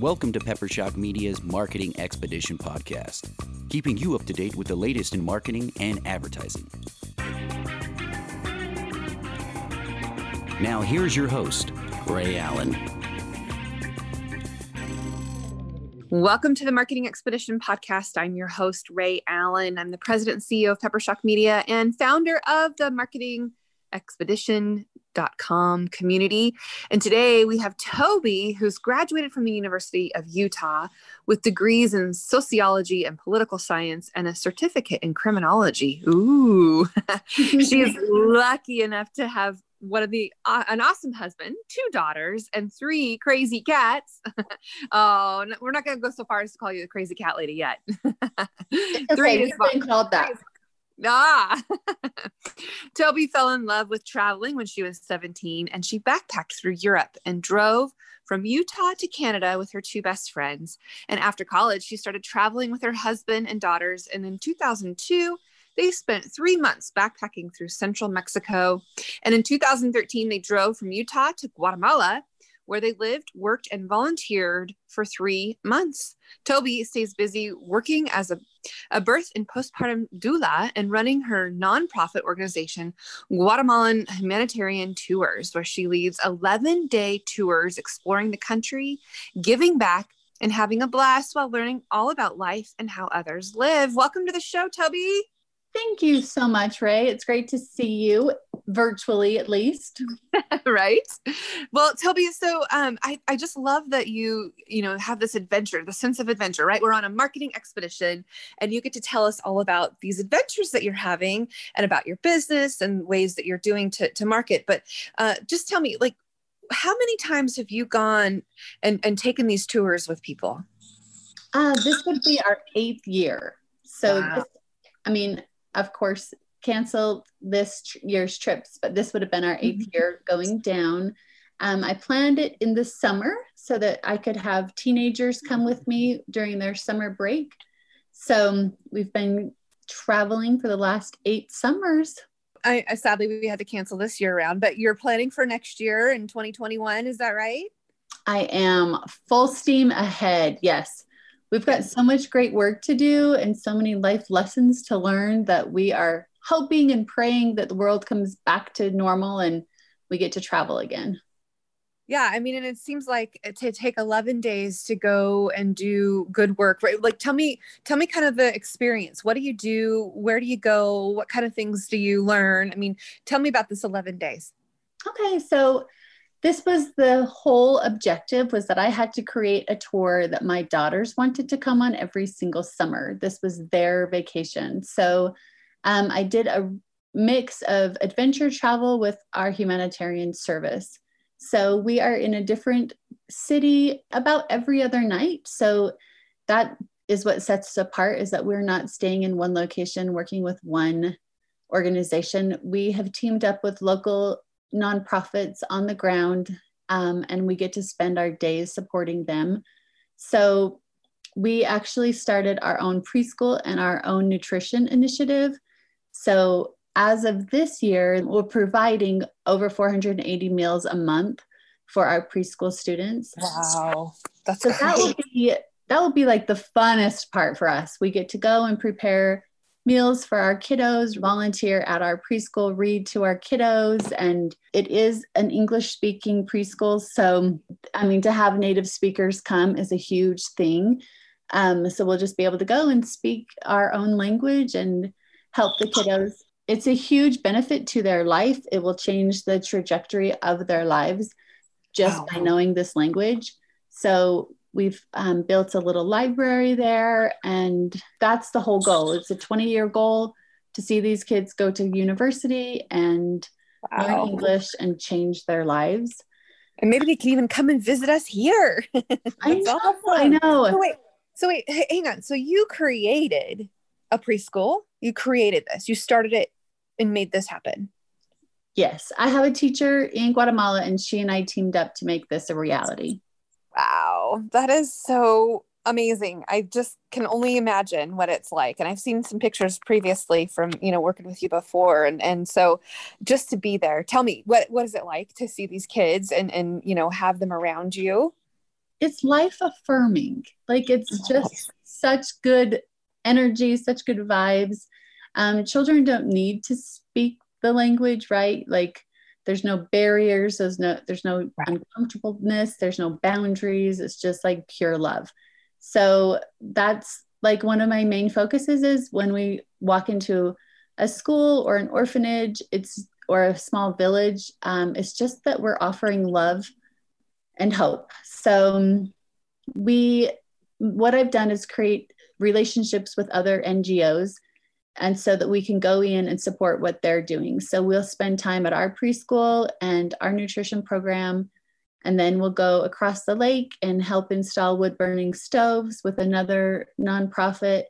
Welcome to PepperShock Media's Marketing Expedition podcast, keeping you up to date with the latest in marketing and advertising. Now, here's your host, Rae Allen. Welcome to the Marketing Expedition podcast. I'm your host, Rae Allen. I'm the president and CEO of PepperShock Media and founder of the Marketing Expedition.com community. And today we have Toby, who's graduated from the University of Utah with degrees in sociology and political science and a certificate in criminology. Ooh, she is lucky enough to have one of the uh, an awesome husband, two daughters, and three crazy cats. oh, no, we're not going to go so far as to call you the crazy cat lady yet. three is been called that. Ah, Toby fell in love with traveling when she was 17 and she backpacked through Europe and drove from Utah to Canada with her two best friends. And after college, she started traveling with her husband and daughters. And in 2002, they spent three months backpacking through central Mexico. And in 2013, they drove from Utah to Guatemala, where they lived, worked, and volunteered for three months. Toby stays busy working as a, a birth and postpartum doula and running her nonprofit organization, Guatemalan Humanitarian Tours, where she leads 11 day tours exploring the country, giving back, and having a blast while learning all about life and how others live. Welcome to the show, Toby. Thank you so much, Ray. It's great to see you virtually at least. right. Well, Toby, so um, I, I just love that you, you know, have this adventure, the sense of adventure, right? We're on a marketing expedition and you get to tell us all about these adventures that you're having and about your business and ways that you're doing to, to market. But uh, just tell me, like, how many times have you gone and, and taken these tours with people? Uh, this would be our eighth year. So, wow. this, I mean, of course, canceled this tr- year's trips, but this would have been our 8th mm-hmm. year going down. Um, I planned it in the summer so that I could have teenagers come with me during their summer break. So we've been traveling for the last eight summers. I, I sadly we had to cancel this year round, but you're planning for next year in 2021, is that right? I am full steam ahead. Yes. We've got so much great work to do and so many life lessons to learn that we are hoping and praying that the world comes back to normal and we get to travel again. Yeah, I mean, and it seems like to take 11 days to go and do good work, right? Like, tell me, tell me kind of the experience. What do you do? Where do you go? What kind of things do you learn? I mean, tell me about this 11 days. Okay, so this was the whole objective was that I had to create a tour that my daughters wanted to come on every single summer. This was their vacation. So um, I did a mix of adventure travel with our humanitarian service. So we are in a different city about every other night. So that is what sets us apart is that we're not staying in one location working with one organization. We have teamed up with local nonprofits on the ground, um, and we get to spend our days supporting them. So we actually started our own preschool and our own nutrition initiative. So as of this year, we're providing over 480 meals a month for our preschool students. Wow, that's so that will be that will be like the funnest part for us. We get to go and prepare meals for our kiddos, volunteer at our preschool, read to our kiddos. And it is an English speaking preschool. So, I mean, to have native speakers come is a huge thing. Um, so, we'll just be able to go and speak our own language and help the kiddos. It's a huge benefit to their life. It will change the trajectory of their lives just wow. by knowing this language. So, We've um, built a little library there, and that's the whole goal. It's a 20 year goal to see these kids go to university and wow. learn English and change their lives. And maybe they can even come and visit us here. I know. Awesome. I know. So wait, so wait, hang on. So you created a preschool. You created this. You started it and made this happen. Yes, I have a teacher in Guatemala, and she and I teamed up to make this a reality. Wow, that is so amazing. I just can only imagine what it's like. And I've seen some pictures previously from, you know, working with you before. And and so just to be there, tell me what what is it like to see these kids and and you know have them around you? it's life affirming. Like it's just such good energy, such good vibes. Um, children don't need to speak the language, right? Like there's no barriers, there's no there's no right. uncomfortableness, there's no boundaries. It's just like pure love. So that's like one of my main focuses is when we walk into a school or an orphanage, it's or a small village. Um, it's just that we're offering love and hope. So um, we, what I've done is create relationships with other NGOs and so that we can go in and support what they're doing. So we'll spend time at our preschool and our nutrition program, and then we'll go across the lake and help install wood burning stoves with another nonprofit.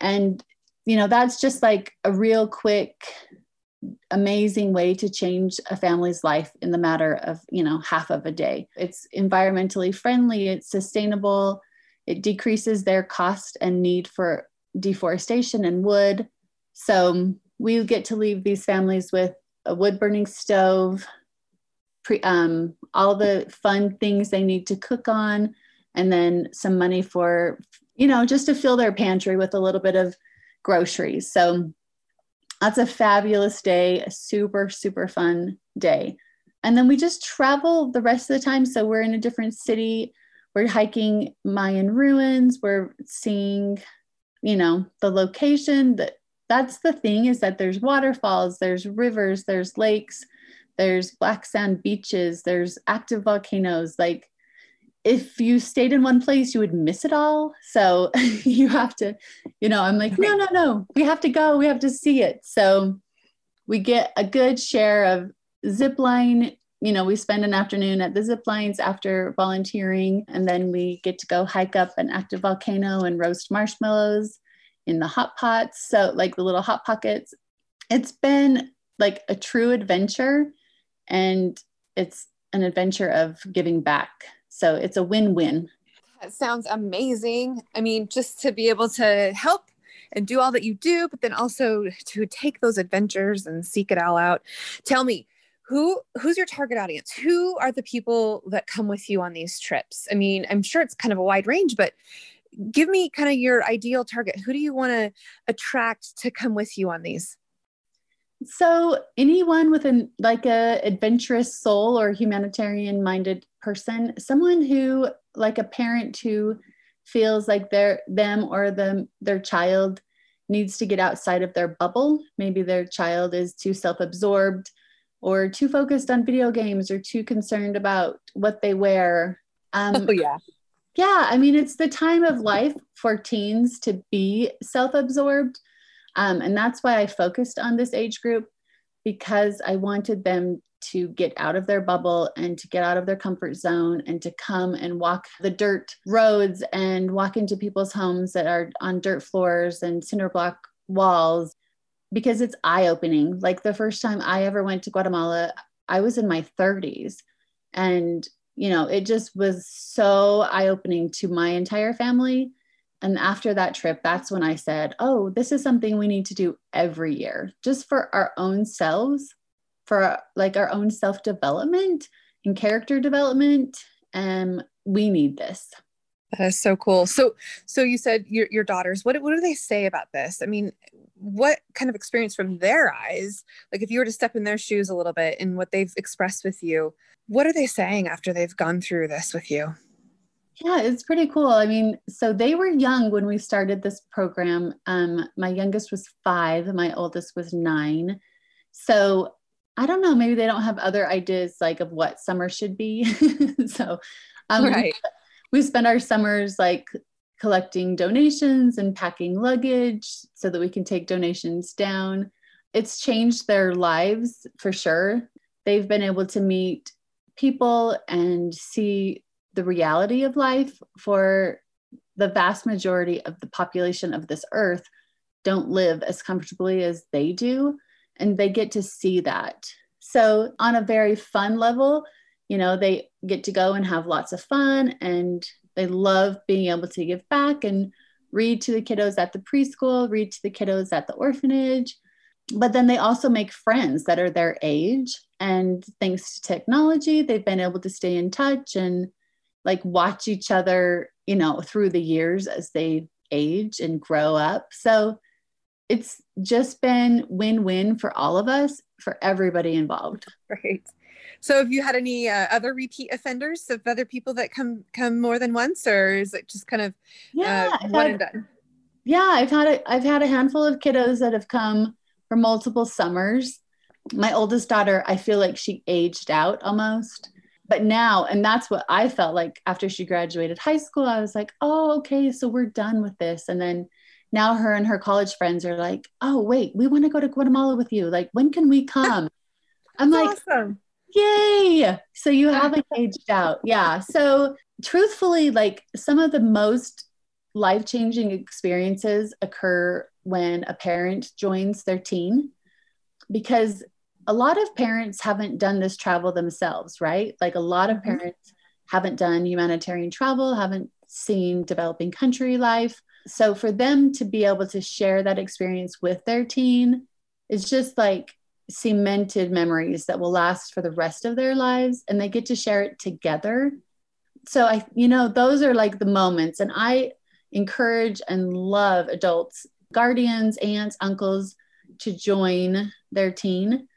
And, you know, that's just like a real quick, amazing way to change a family's life in the matter of, you know, half of a day. It's environmentally friendly, it's sustainable, it decreases their cost and need for deforestation and wood. So we get to leave these families with a wood burning stove, pre, um, all the fun things they need to cook on, and then some money for, you know, just to fill their pantry with a little bit of groceries. So that's a fabulous day, a super, super fun day. And then we just travel the rest of the time. So we're in a different city. We're hiking Mayan ruins. We're seeing you know the location that that's the thing is that there's waterfalls there's rivers there's lakes there's black sand beaches there's active volcanoes. Like if you stayed in one place you would miss it all. So you have to you know i'm like no no no we have to go we have to see it. So we get a good share of zip line you know we spend an afternoon at the zip lines after volunteering and then we get to go hike up an active volcano and roast marshmallows in the hot pots. So like the little hot pockets. It's been like a true adventure and it's an adventure of giving back. So it's a win-win. That sounds amazing. I mean just to be able to help and do all that you do but then also to take those adventures and seek it all out. Tell me who who's your target audience? Who are the people that come with you on these trips? I mean i'm sure it's kind of a wide range but give me kind of your ideal target. Who do you want to attract to come with you on these? So anyone with an like a adventurous soul or humanitarian minded person someone who like a parent who feels like their them or them their child needs to get outside of their bubble. Maybe their child is too self-absorbed or too focused on video games or too concerned about what they wear. Um, oh, yeah. Yeah. I mean, it's the time of life for teens to be self absorbed. Um, and that's why I focused on this age group because I wanted them to get out of their bubble and to get out of their comfort zone and to come and walk the dirt roads and walk into people's homes that are on dirt floors and cinder block walls because it's eye opening. Like the first time I ever went to Guatemala, I was in my 30s. And, you know, it just was so eye opening to my entire family. And after that trip, that's when I said, oh, this is something we need to do every year, just for our own selves, for like our own self development and character development. And we need this. That is so cool. So, so you said your your daughters. What what do they say about this? I mean, what kind of experience from their eyes? Like, if you were to step in their shoes a little bit and what they've expressed with you, what are they saying after they've gone through this with you? Yeah, it's pretty cool. I mean, so they were young when we started this program. Um, my youngest was five, my oldest was nine. So I don't know, maybe they don't have other ideas like of what summer should be. so um, right we spend our summers like collecting donations and packing luggage so that we can take donations down. It's changed their lives for sure. They've been able to meet people and see the reality of life for the vast majority of the population of this earth don't live as comfortably as they do and they get to see that so on a very fun level you know they get to go and have lots of fun and they love being able to give back and read to the kiddos at the preschool read to the kiddos at the orphanage but then they also make friends that are their age and thanks to technology they've been able to stay in touch and like watch each other, you know, through the years as they age and grow up. So it's just been win-win for all of us, for everybody involved. Right. So have you had any uh, other repeat offenders of other people that come come more than once or is it just kind of yeah, uh, one had, and done? Yeah, I've had a, I've had a handful of kiddos that have come for multiple summers. My oldest daughter, I feel like she aged out almost. But now, and that's what I felt like after she graduated high school, I was like, oh, okay, so we're done with this. And then now her and her college friends are like, oh, wait, we want to go to Guatemala with you. Like, when can we come? I'm like, awesome. yay. So you haven't aged out. Yeah. So truthfully, like some of the most life changing experiences occur when a parent joins their teen because a lot of parents haven't done this travel themselves, right? Like a lot of mm-hmm. parents haven't done humanitarian travel, haven't seen developing country life. So for them to be able to share that experience with their teen is just like cemented memories that will last for the rest of their lives and they get to share it together. So I you know those are like the moments and I encourage and love adults, guardians, aunts, uncles to join their teen.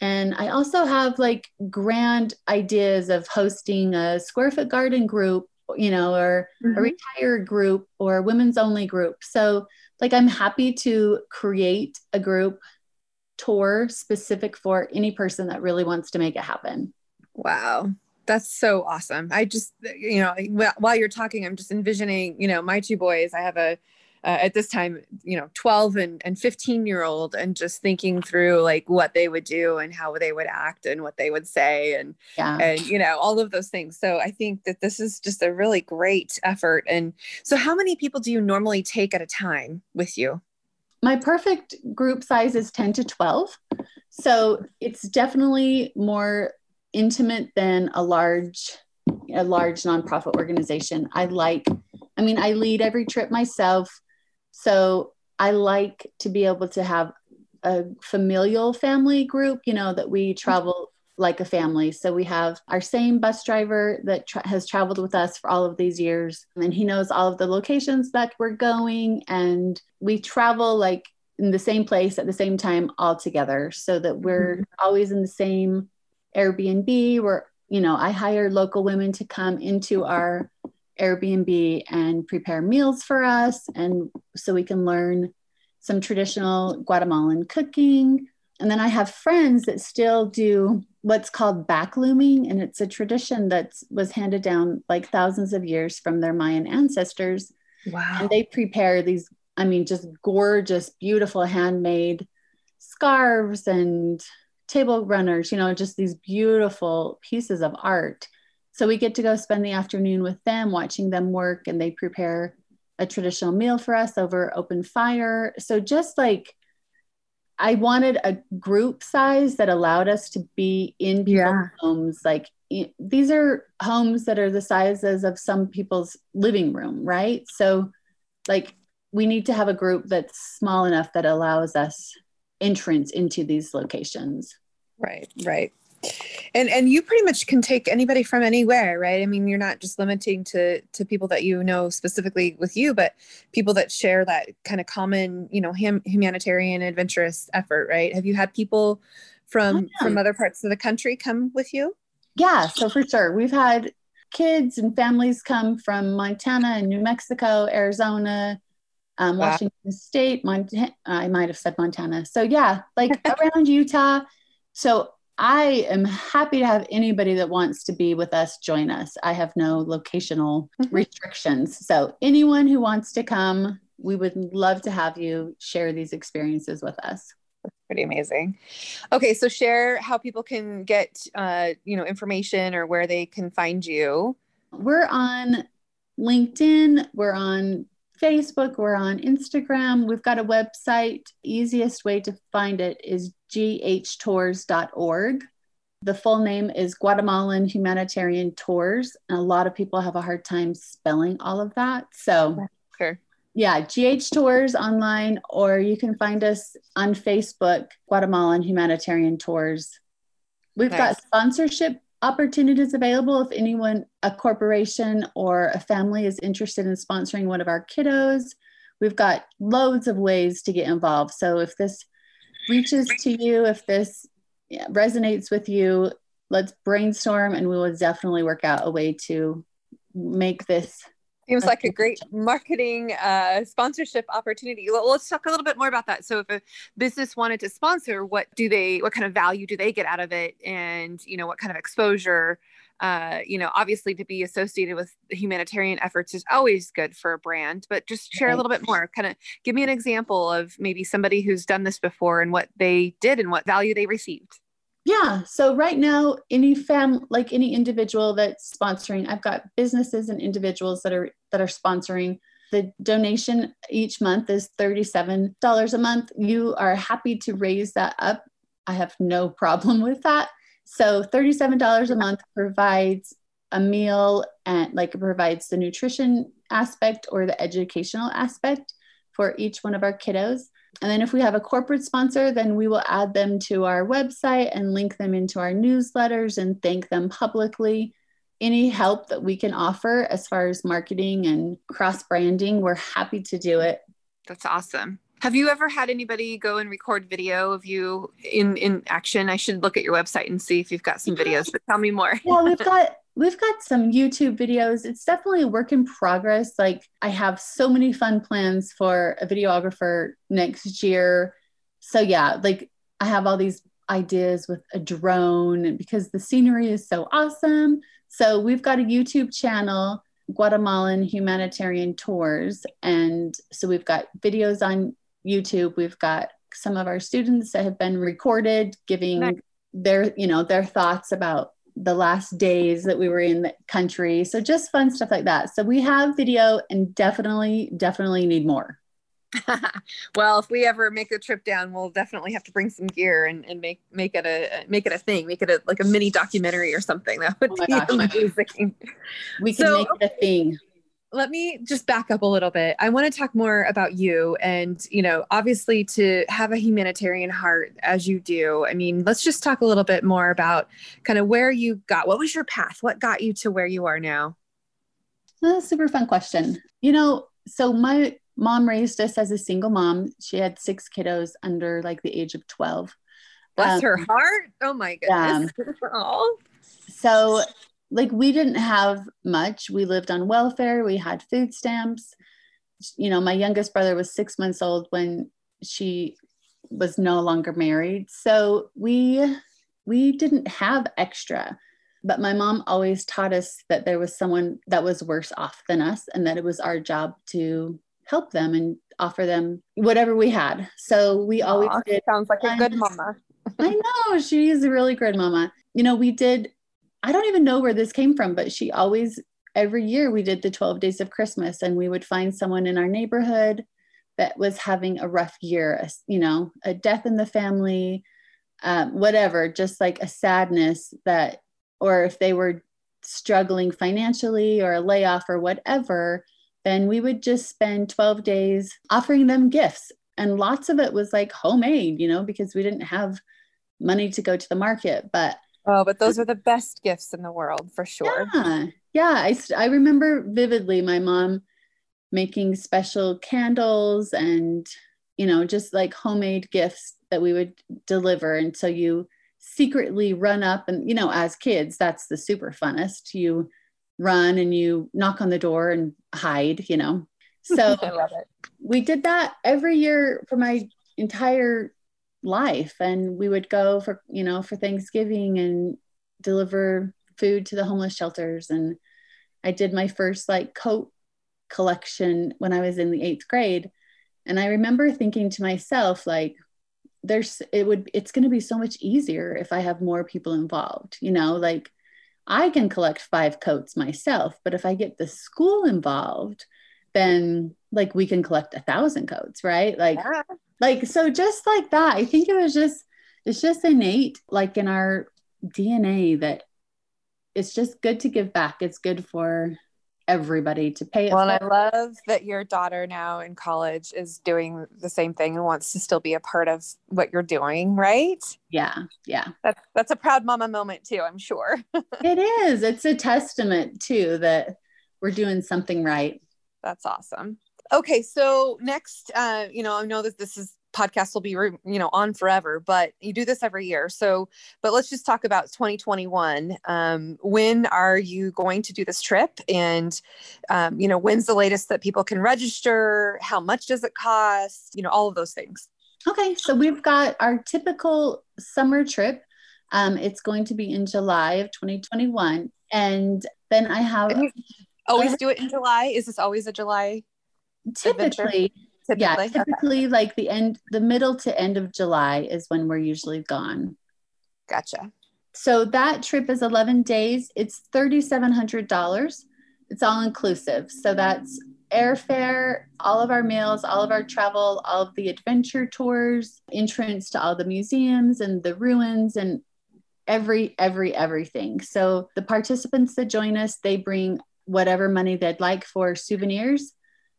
And I also have like grand ideas of hosting a square foot garden group you know, or mm-hmm. a retired group or a women's only group. So, like, I'm happy to create a group tour specific for any person that really wants to make it happen. Wow. That's so awesome. I just, you know, while you're talking, I'm just envisioning, you know, my two boys. I have a uh, at this time, you know, 12 and, and 15 year old, and just thinking through like what they would do and how they would act and what they would say and, yeah. and, you know, all of those things. So I think that this is just a really great effort. And so, how many people do you normally take at a time with you? My perfect group size is 10 to 12. So it's definitely more intimate than a large a large nonprofit organization. I like I mean I lead every trip myself. So I like to be able to have a familial family group, you know, that we travel like a family. So we have our same bus driver that tra- has traveled with us for all of these years, and he knows all of the locations that we're going, and we travel like in the same place at the same time all together, so that we're mm-hmm. always in the same Airbnb. We're, you know, I hire local women to come into our Airbnb and prepare meals for us. And so we can learn some traditional Guatemalan cooking. And then I have friends that still do what's called backlooming. And it's a tradition that was handed down like thousands of years from their Mayan ancestors. Wow. And they prepare these, I mean, just gorgeous, beautiful handmade scarves and table runners, you know, just these beautiful pieces of art. So we get to go spend the afternoon with them, watching them work, and they prepare a traditional meal for us over open fire. So just like I wanted a group size that allowed us to be in people's yeah. homes. Like these are homes that are the sizes of some people's living room, right? So like we need to have a group that's small enough that allows us entrance into these locations. Right, right and and you pretty much can take anybody from anywhere right? I mean you're not just limiting to to people that you know specifically with you but people that share that kind of common you know hum, humanitarian adventurous effort right? Have you had people from yeah. from other parts of the country come with you? Yeah so for sure. We've had kids and families come from montana and new mexico arizona um, wow. washington state montana i might have said montana. So yeah like around utah. So I am happy to have anybody that wants to be with us join us. I have no locational mm-hmm. restrictions. So, anyone who wants to come, we would love to have you share these experiences with us. That's pretty amazing. Okay, so share how people can get uh, you know information or where they can find you. We're on LinkedIn, we're on Facebook, we're on Instagram, we've got a website. Easiest way to find it is ghtours.org. The full name is Guatemalan Humanitarian Tours. And a lot of people have a hard time spelling all of that. So, sure. yeah, GH Tours online, or you can find us on Facebook, Guatemalan Humanitarian Tours. We've nice. got sponsorship opportunities available if anyone, a corporation or a family is interested in sponsoring one of our kiddos. We've got loads of ways to get involved. So if this reaches to you, if this resonates with you, let's brainstorm and we will definitely work out a way to make this Seems like a great marketing uh, sponsorship opportunity. Well, let's talk a little bit more about that. So, if a business wanted to sponsor, what do they? What kind of value do they get out of it? And you know, what kind of exposure? Uh, you know, obviously, to be associated with humanitarian efforts is always good for a brand. But just share a little bit more. Kind of give me an example of maybe somebody who's done this before and what they did and what value they received. Yeah. So right now, any fam like any individual that's sponsoring, I've got businesses and individuals that are that are sponsoring. The donation each month is $37 a month. You are happy to raise that up. I have no problem with that. So $37 a month provides a meal and like it provides the nutrition aspect or the educational aspect for each one of our kiddos. And then if we have a corporate sponsor, then we will add them to our website and link them into our newsletters and thank them publicly. Any help that we can offer as far as marketing and cross branding, we're happy to do it. That's awesome. Have you ever had anybody go and record video of you in in action? I should look at your website and see if you've got some videos, but tell me more. yeah, we've got we've got some YouTube videos. It's definitely a work in progress. Like I have so many fun plans for a videographer next year. So yeah, like I have all these ideas with a drone because the scenery is so awesome. So we've got a YouTube channel, Guatemalan Humanitarian Tours. And so we've got videos on YouTube. We've got some of our students that have been recorded giving nice. their, you know, their thoughts about the last days that we were in the country. So just fun stuff like that. So we have video and definitely, definitely need more. well, if we ever make a trip down, we'll definitely have to bring some gear and, and make make it a make it a thing, make it a like a mini documentary or something. That would oh be gosh. amazing. We can so, make it a thing let me just back up a little bit. I want to talk more about you and, you know, obviously to have a humanitarian heart as you do. I mean, let's just talk a little bit more about kind of where you got. What was your path? What got you to where you are now? A super fun question. You know, so my mom raised us as a single mom. She had six kiddos under like the age of 12. Bless um, her heart. Oh my goodness. Yeah. so like we didn't have much. We lived on welfare, we had food stamps. You know, my youngest brother was six months old when she was no longer married. So we we didn't have extra. But my mom always taught us that there was someone that was worse off than us and that it was our job to help them and offer them whatever we had. So we always Aww, did. Sounds like a good mama. I know she's a really good mama. You know, we did I don't even know where this came from, but she always, every year we did the 12 days of Christmas and we would find someone in our neighborhood that was having a rough year, a, you know, a death in the family, um, whatever, just like a sadness that, or if they were struggling financially or a layoff or whatever, then we would just spend 12 days offering them gifts. And lots of it was like homemade, you know, because we didn't have money to go to the market. But Oh, but those are the best gifts in the world for sure. Yeah. Yeah. I, I remember vividly my mom making special candles and, you know, just like homemade gifts that we would deliver. And so you secretly run up and, you know, as kids, that's the super funnest. You run and you knock on the door and hide, you know. So I love it. we did that every year for my entire life. And we would go for you know for thanksgiving and deliver food to the homeless shelters. And i did my first like coat collection when i was in the eighth grade. And i remember thinking to myself like there's it would it's going to be so much easier if i have more people involved you know? Like i can collect five coats myself but if i get the school involved then like we can collect a thousand coats right? Like yeah like so just like that i think it was just it's just innate like in our dna that it's just good to give back it's good for everybody to pay it. Well, and I love that your daughter now in college is doing the same thing and wants to still be a part of what you're doing, right? Yeah, yeah. That's that's a proud mama moment too, I'm sure. it is. It's a testament too that we're doing something right. That's awesome. Okay, so next, uh, you know, I know that this is podcast will be you know on forever but you do this every year. So but let's just talk about 2021 um, when are you going to do this trip? And um, you know when's the latest that people can register? How much does it cost? You know all of those things. Okay so we've got our typical summer trip. Um, it's going to be in july of 2021 and then i have always do it in july? Is this always a july typically? Typically? Yeah, typically okay. like the end, the middle to end of July is when we're usually gone. Gotcha. So that trip is 11 days. It's $3,700. It's all inclusive. So that's airfare, all of our meals, all of our travel, all of the adventure tours, entrance to all the museums and the ruins and every every everything. So the participants that join us, they bring whatever money they'd like for souvenirs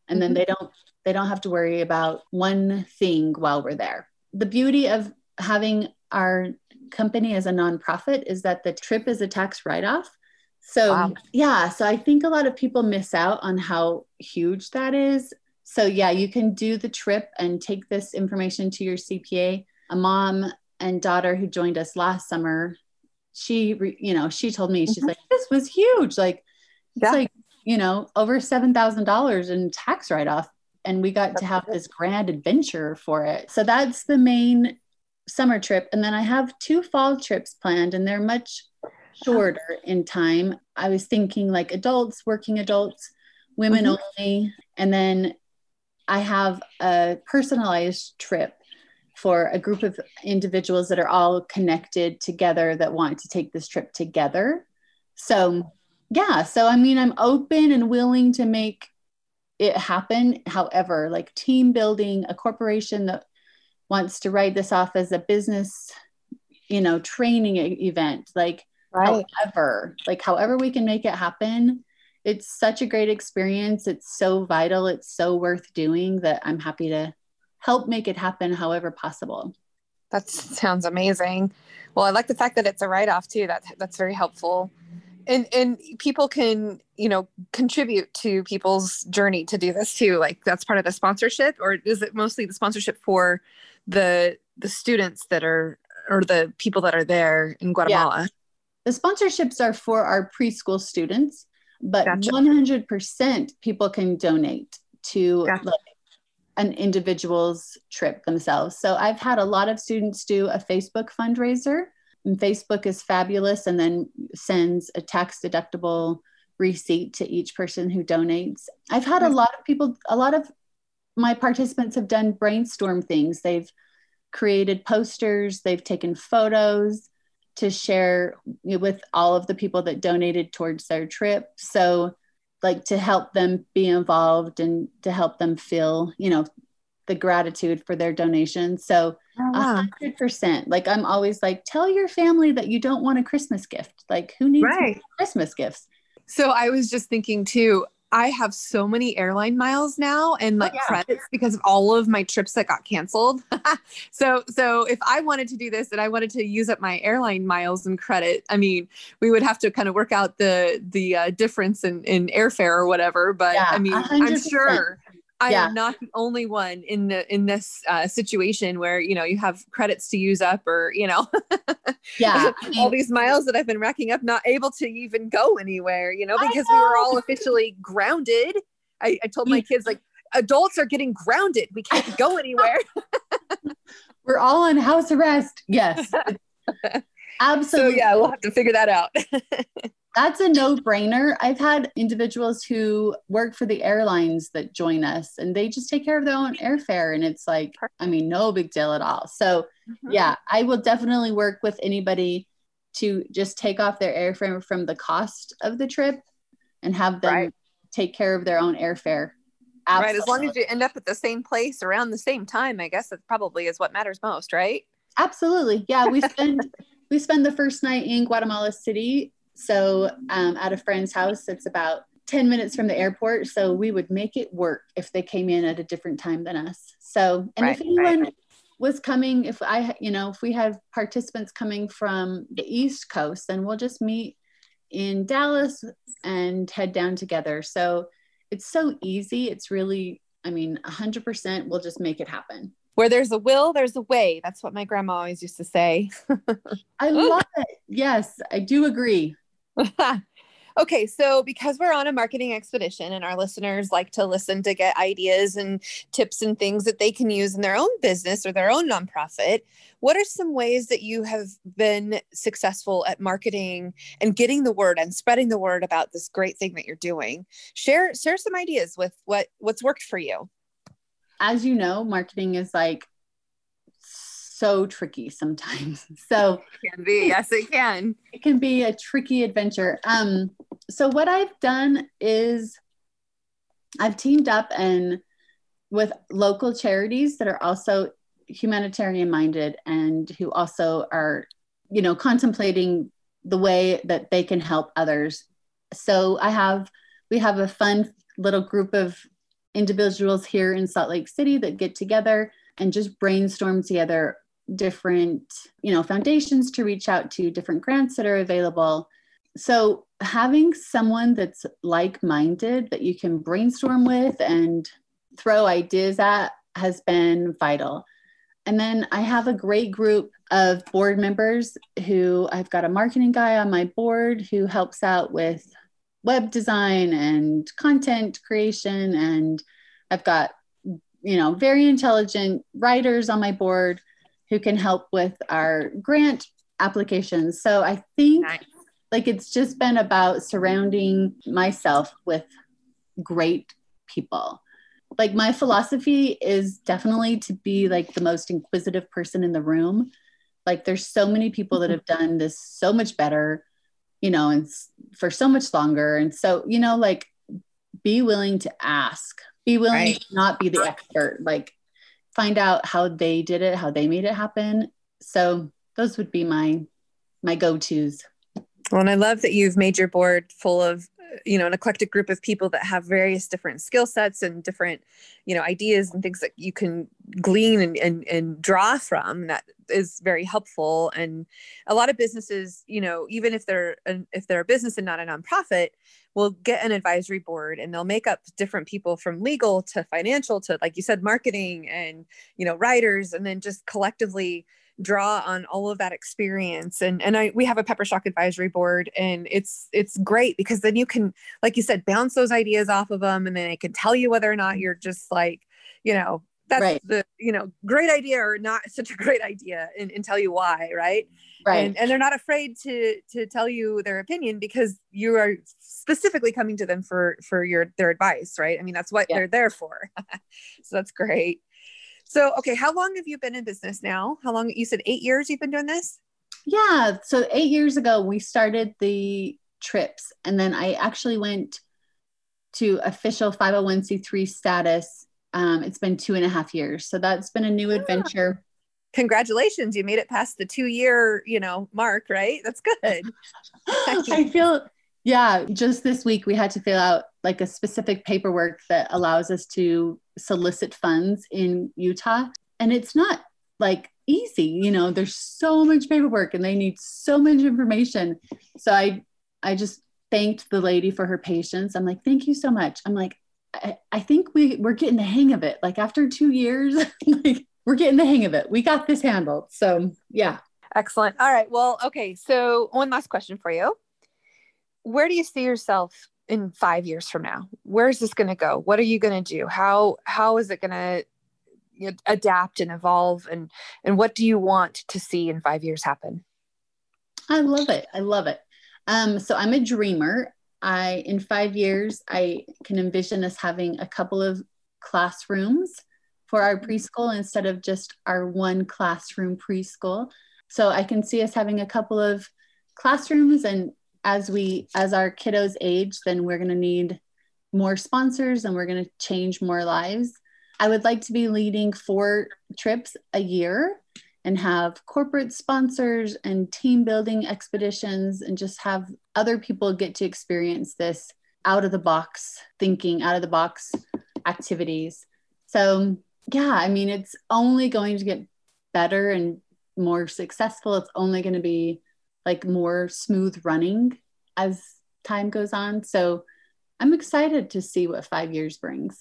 and then mm-hmm. they don't they don't have to worry about one thing while we're there. The beauty of having our company as a nonprofit is that the trip is a tax write off. So, wow. yeah, so I think a lot of people miss out on how huge that is. So, yeah, you can do the trip and take this information to your CPA. A mom and daughter who joined us last summer, she, you know, she told me, she's mm-hmm. like, this was huge. Like, yeah. it's like, you know, over $7,000 in tax write off and we got to have this grand adventure for it. So that's the main summer trip. And then I have two fall trips planned, and they're much shorter in time. I was thinking like adults, working adults, women mm-hmm. only. And then I have a personalized trip for a group of individuals that are all connected together that want to take this trip together. So, yeah, so I mean, I'm open and willing to make it happen. However, like team building, a corporation that wants to write this off as a business, you know, training event, like right. however, like however we can make it happen. It's such a great experience. It's so vital. It's so worth doing that I'm happy to help make it happen however possible. That sounds amazing. Well, I like the fact that it's a write off too. That that's very helpful and and people can you know contribute to people's journey to do this too like that's part of the sponsorship or is it mostly the sponsorship for the the students that are or the people that are there in guatemala yeah. the sponsorships are for our preschool students but gotcha. 100% people can donate to gotcha. like an individual's trip themselves so i've had a lot of students do a facebook fundraiser and Facebook is fabulous and then sends a tax deductible receipt to each person who donates. I've had a lot of people, a lot of my participants have done brainstorm things. They've created posters, they've taken photos to share with all of the people that donated towards their trip. So, like to help them be involved and to help them feel, you know, the gratitude for their donation. So hundred percent. Like I'm always like, tell your family that you don't want a Christmas gift. Like who needs right. Christmas gifts? So I was just thinking too, I have so many airline miles now and like oh, yeah. credits because of all of my trips that got canceled. so so if I wanted to do this and I wanted to use up my airline miles and credit, I mean, we would have to kind of work out the the uh, difference in in airfare or whatever. But yeah, I mean, i am sure I yeah. am not the only one in the in this uh, situation where you know you have credits to use up or you know yeah all these miles that I've been racking up not able to even go anywhere you know because know. we were all officially grounded. I, I told my kids like adults are getting grounded. We can't go anywhere. We're all on house arrest. Yes. Absolutely so yeah we'll have to figure that out that's a no brainer. I've had individuals who work for the airlines that join us and they just take care of their own airfare. And it's like, I mean, no big deal at all. So, mm-hmm. yeah, I will definitely work with anybody to just take off their airfare from the cost of the trip and have them right. take care of their own airfare. Absolutely. Right. As long as you end up at the same place around the same time, I guess that probably is what matters most, right? Absolutely. Yeah. We spend. we spend the first night in Guatemala City so um, at a friend's house, it's about 10 minutes from the airport. So we would make it work if they came in at a different time than us. So, and right, if anyone right. was coming, if I, you know, if we have participants coming from the East Coast, then we'll just meet in Dallas and head down together. So it's so easy. It's really, I mean, 100% we'll just make it happen. Where there's a will, there's a way. That's what my grandma always used to say. I love it. Yes, I do agree. Okay, so because we're on a marketing expedition and our listeners like to listen to get ideas and tips and things that they can use in their own business or their own nonprofit, what are some ways that you have been successful at marketing and getting the word and spreading the word about this great thing that you're doing? Share share some ideas with what what's worked for you. As you know, marketing is like so tricky sometimes. So it can be, yes, it can. It can be a tricky adventure. Um, so what I've done is I've teamed up and with local charities that are also humanitarian minded and who also are, you know, contemplating the way that they can help others. So I have we have a fun little group of individuals here in Salt Lake City that get together and just brainstorm together different you know foundations to reach out to different grants that are available. So having someone that's like-minded that you can brainstorm with and throw ideas at has been vital. And then i have a great group of board members who i've got a marketing guy on my board who helps out with web design and content creation. And i've got you know very intelligent writers on my board who can help with our grant applications. So I think nice. like it's just been about surrounding myself with great people. Like my philosophy is definitely to be like the most inquisitive person in the room. Like there's so many people that mm-hmm. have done this so much better, you know, and for so much longer. And so, you know, like be willing to ask, be willing right. to not be the expert. Like find out how they did it, how they made it happen. So those would be my my go-tos. Well, and I love that you've made your board full of you know an eclectic group of people that have various different skill sets and different you know ideas and things that you can glean and, and, and draw from that is very helpful. And a lot of businesses you know even if they're an, if they're a business and not a nonprofit will get an advisory board and they'll make up different people from legal to financial to like you said marketing and you know writers and then just collectively draw on all of that experience. And and I we have a pepper shock advisory board and it's it's great because then you can like you said bounce those ideas off of them and then they can tell you whether or not you're just like you know that's right. the you know great idea or not such a great idea and, and tell you why right? Right. And, and they're not afraid to to tell you their opinion because you are specifically coming to them for for your their advice right? I mean that's what yeah. they're there for. So that's great so, okay, how long have you been in business now? How long? You said eight years you've been doing this? Yeah. So, eight years ago, we started the trips, and then I actually went to official 501c3 status. Um, it's been two and a half years. So, that's been a new ah. adventure. Congratulations. You made it past the two year, you know, mark, right? That's good. I feel yeah, just this week we had to fill out like a specific paperwork that allows us to solicit funds in Utah. And it's not like easy, you know, there's so much paperwork and they need so much information. So I I just thanked the lady for her patience. I'm like, thank you so much. I'm like, I, I think we we're getting the hang of it. Like after two years, like we're getting the hang of it. We got this handled. So yeah. Excellent. All right. Well, okay. So one last question for you where do you see yourself in five years from now? Where is this going to go? What are you going to do? How how is it going to you know, adapt and evolve? And and what do you want to see in five years happen? I love it. I love it. Um, so i'm a dreamer. I in five years i can envision us having a couple of classrooms for our mm-hmm. preschool instead of just our one classroom preschool. So i can see us having a couple of classrooms and as we as our kiddos age then we're going to need more sponsors and we're going to change more lives i would like to be leading four trips a year and have corporate sponsors and team building expeditions and just have other people get to experience this out of the box thinking, out of the box activities. So, yeah, I mean, it's only going to get better and more successful. It's only going to be like more smooth running as time goes on. So, I'm excited to see what five years brings.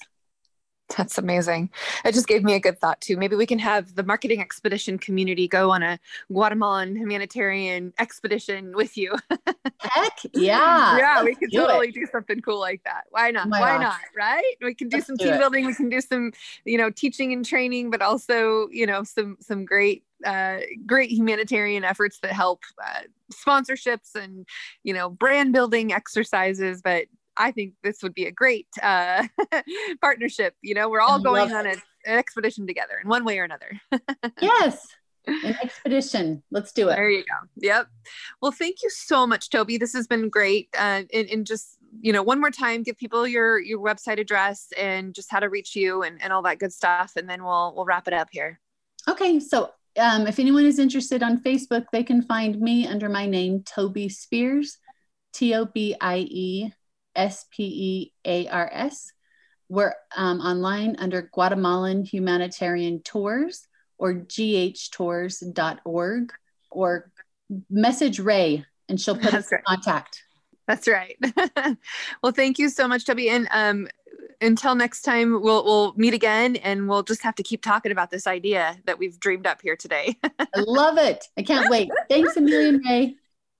That's amazing. It just gave me a good thought too. Maybe we can have the marketing expedition community go on a Guatemalan humanitarian expedition with you. Heck yeah. yeah, we can do totally it. do something cool like that. Why not? Why gosh. not? Right? We can do let's some do team it. building. We can do some, you know, teaching and training, but also, you know, some some great uh, great humanitarian efforts that help uh, sponsorships and you know brand building exercises but I think this would be a great uh, partnership. You know, we're all going on a, an expedition together in one way or another. yes. An expedition. Let's do it. There you go. Yep. Well, thank you so much, Tobie. This has been great. Uh, and, and just, you know, one more time, give people your, your website address and just how to reach you and, and all that good stuff. And then we'll, we'll wrap it up here. Okay. So um, if anyone is interested on Facebook, they can find me under my name, Tobie Spears, T O B I E S P E A R S. We're um, online under Guatemalan Humanitarian Tours or ghtours.org or message Rae and she'll put That's us right. in contact. That's right. well, thank you so much, Tobie. And um, until next time, we'll we'll meet again, and we'll just have to keep talking about this idea that we've dreamed up here today. I love it. I can't wait. Thanks a million, Rae.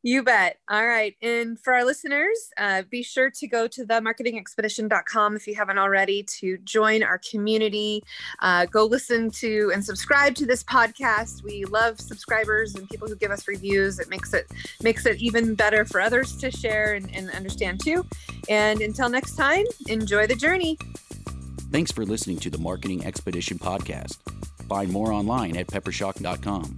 You bet. All right. And for our listeners, uh, be sure to go to themarketingexpedition.com if you haven't already to join our community. Uh, go listen to and subscribe to this podcast. We love subscribers and people who give us reviews. It makes it makes it even better for others to share and, and understand too. And until next time, enjoy the journey. Thanks for listening to the Marketing Expedition podcast. Find more online at peppershock.com.